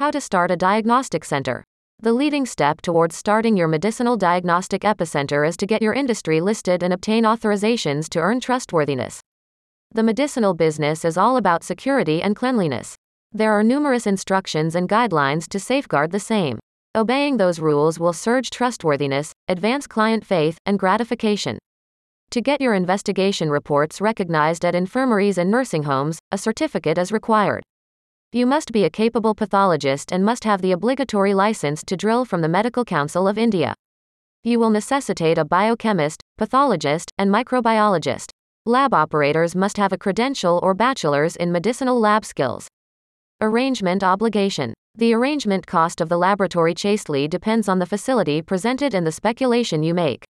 How to start a diagnostic center. The leading step towards starting your medicinal diagnostic epicenter is to get your industry listed and obtain authorizations to earn trustworthiness. The medicinal business is all about security and cleanliness. There are numerous instructions and guidelines to safeguard the same. Obeying those rules will surge trustworthiness, advance client faith, and gratification. To get your investigation reports recognized at infirmaries and nursing homes, a certificate is required. You must be a capable pathologist and must have the obligatory license to drill from the Medical Council of India. You will necessitate a biochemist, pathologist, and microbiologist. Lab operators must have a credential or bachelor's in medicinal lab skills. Arrangement obligation. The arrangement cost of the laboratory chastely depends on the facility presented and the speculation you make.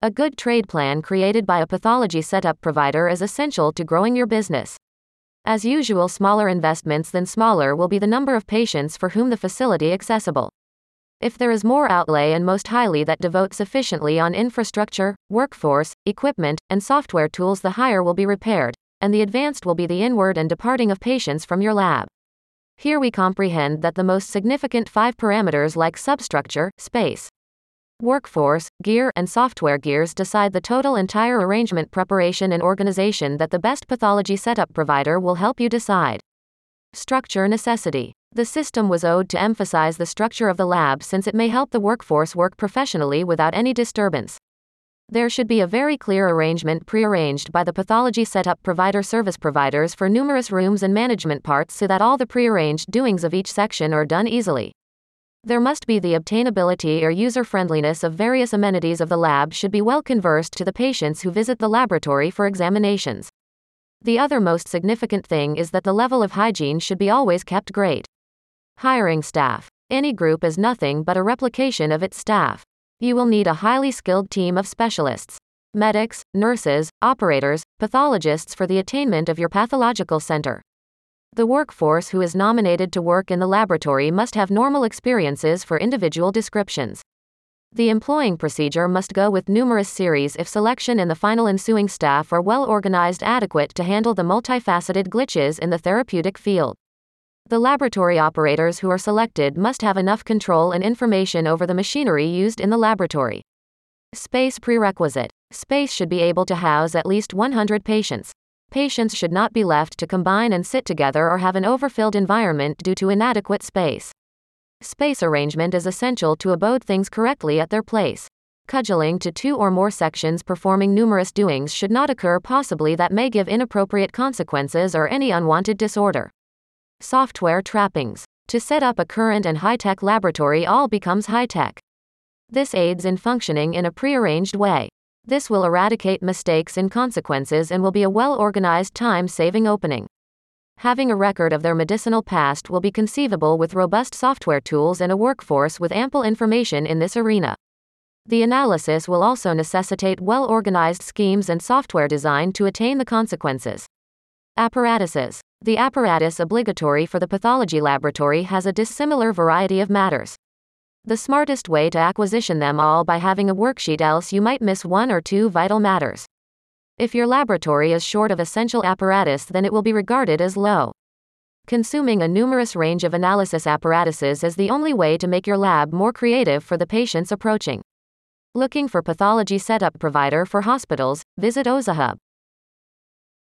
A good trade plan created by a pathology setup provider is essential to growing your business. As usual, smaller investments than smaller will be the number of patients for whom the facility accessible. If there is more outlay and most highly that devote sufficiently on infrastructure, workforce, equipment, and software tools, the higher will be repaired, and the advanced will be the inward and departing of patients from your lab. Here we comprehend that the most significant five parameters like substructure, space, workforce, gear, and software gears decide the total entire arrangement preparation and organization that the best pathology setup provider will help you decide. Structure necessity. The system was owed to emphasize the structure of the lab since it may help the workforce work professionally without any disturbance. There should be a very clear arrangement prearranged by the pathology setup provider service providers for numerous rooms and management parts so that all the prearranged doings of each section are done easily. There must be the obtainability or user friendliness of various amenities of the lab should be well conversed to the patients who visit the laboratory for examinations. The other most significant thing is that the level of hygiene should be always kept great. Hiring staff. Any group is nothing but a replication of its staff. You will need a highly skilled team of specialists medics, nurses, operators, pathologists for the attainment of your pathological center. The workforce who is nominated to work in the laboratory must have normal experiences for individual descriptions. The employing procedure must go with numerous series if selection and the final ensuing staff are well organized adequate to handle the multifaceted glitches in the therapeutic field. The laboratory operators who are selected must have enough control and information over the machinery used in the laboratory. Space prerequisite. Space should be able to house at least 100 patients. Patients should not be left to combine and sit together or have an overfilled environment due to inadequate space. Space arrangement is essential to abode things correctly at their place. Cudgeling to two or more sections performing numerous doings should not occur, possibly, that may give inappropriate consequences or any unwanted disorder. Software trappings. To set up a current and high tech laboratory, all becomes high tech. This aids in functioning in a prearranged way. This will eradicate mistakes and consequences and will be a well organized time saving opening. Having a record of their medicinal past will be conceivable with robust software tools and a workforce with ample information in this arena. The analysis will also necessitate well organized schemes and software design to attain the consequences. Apparatuses. The apparatus obligatory for the pathology laboratory has a dissimilar variety of matters. The smartest way to acquisition them all by having a worksheet else you might miss one or two vital matters. If your laboratory is short of essential apparatus then it will be regarded as low. Consuming a numerous range of analysis apparatuses is the only way to make your lab more creative for the patients approaching. Looking for pathology setup provider for hospitals, visit OzaHub.